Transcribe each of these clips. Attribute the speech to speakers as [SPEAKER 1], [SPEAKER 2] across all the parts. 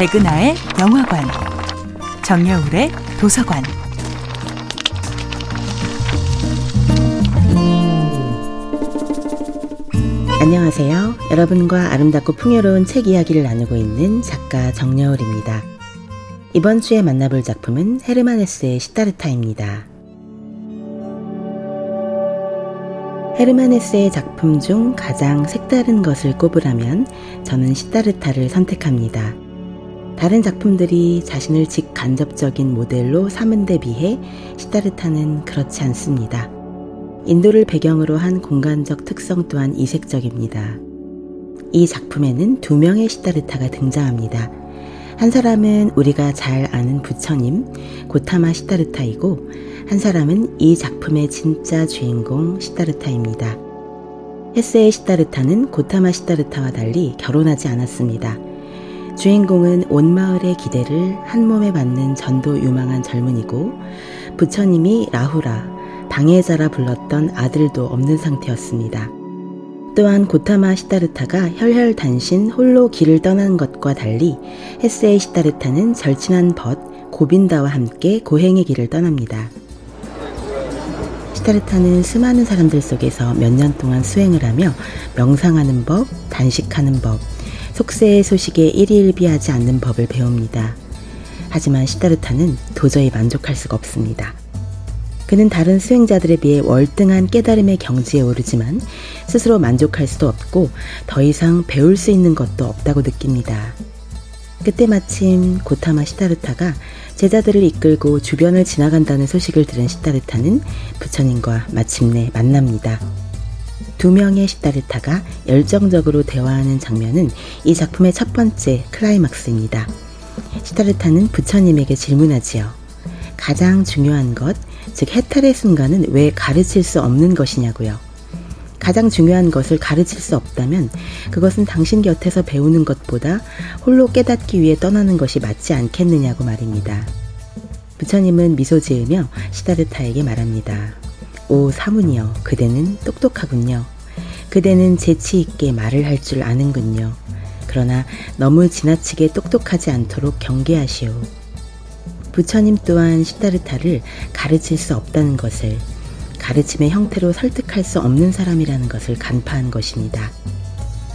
[SPEAKER 1] 백은하의 영화관, 정여울의 도서관.
[SPEAKER 2] 안녕하세요. 여러분과 아름답고 풍요로운 책 이야기를 나누고 있는 작가 정여울입니다. 이번 주에 만나볼 작품은 헤르만 헤스의 시타르타입니다. 헤르만 헤스의 작품 중 가장 색다른 것을 꼽으라면 저는 시타르타를 선택합니다. 다른 작품들이 자신을 직간접적인 모델로 삼은 데 비해 시타르타는 그렇지 않습니다. 인도를 배경으로 한 공간적 특성 또한 이색적입니다. 이 작품에는 두 명의 시타르타가 등장합니다. 한 사람은 우리가 잘 아는 부처님 고타마 시타르타이고 한 사람은 이 작품의 진짜 주인공 시타르타입니다. 헤세의 시타르타는 고타마 시타르타와 달리 결혼하지 않았습니다. 주인공은 온 마을의 기대를 한 몸에 받는 전도 유망한 젊은이고 부처님이 라후라 방해자라 불렀던 아들도 없는 상태였습니다. 또한 고타마 시타르타가 혈혈단신 홀로 길을 떠난 것과 달리 헤세의 시타르타는 절친한 벗 고빈다와 함께 고행의 길을 떠납니다. 시타르타는 수많은 사람들 속에서 몇 년 동안 수행을 하며 명상하는 법, 단식하는 법, 속세의 소식에 일희일비하지 않는 법을 배웁니다. 하지만 시타르타는 도저히 만족할 수가 없습니다. 그는 다른 수행자들에 비해 월등한 깨달음의 경지에 오르지만 스스로 만족할 수도 없고 더 이상 배울 수 있는 것도 없다고 느낍니다. 그때 마침 고타마 시타르타가 제자들을 이끌고 주변을 지나간다는 소식을 들은 시타르타는 부처님과 마침내 만납니다. 두 명의 시타르타가 열정적으로 대화하는 장면은 이 작품의 첫 번째 클라이막스입니다. 시타르타는 부처님에게 질문하지요. 가장 중요한 것, 즉 해탈의 순간은 왜 가르칠 수 없는 것이냐고요. 가장 중요한 것을 가르칠 수 없다면 그것은 당신 곁에서 배우는 것보다 홀로 깨닫기 위해 떠나는 것이 맞지 않겠느냐고 말입니다. 부처님은 미소 지으며 시다르타에게 말합니다. 오 사문이여 그대는 똑똑하군요. 그대는 재치 있게 말을 할 줄 아는군요. 그러나 너무 지나치게 똑똑하지 않도록 경계하시오. 부처님 또한 시다르타를 가르칠 수 없다는 것을 가르침의 형태로 설득할 수 없는 사람이라는 것을 간파한 것입니다.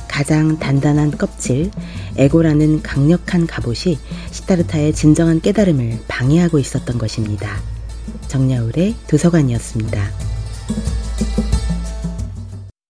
[SPEAKER 2] 가장 단단한 껍질, 에고라는 강력한 갑옷이 시타르타의 진정한 깨달음을 방해하고 있었던 것입니다. 정야울의 도서관이었습니다.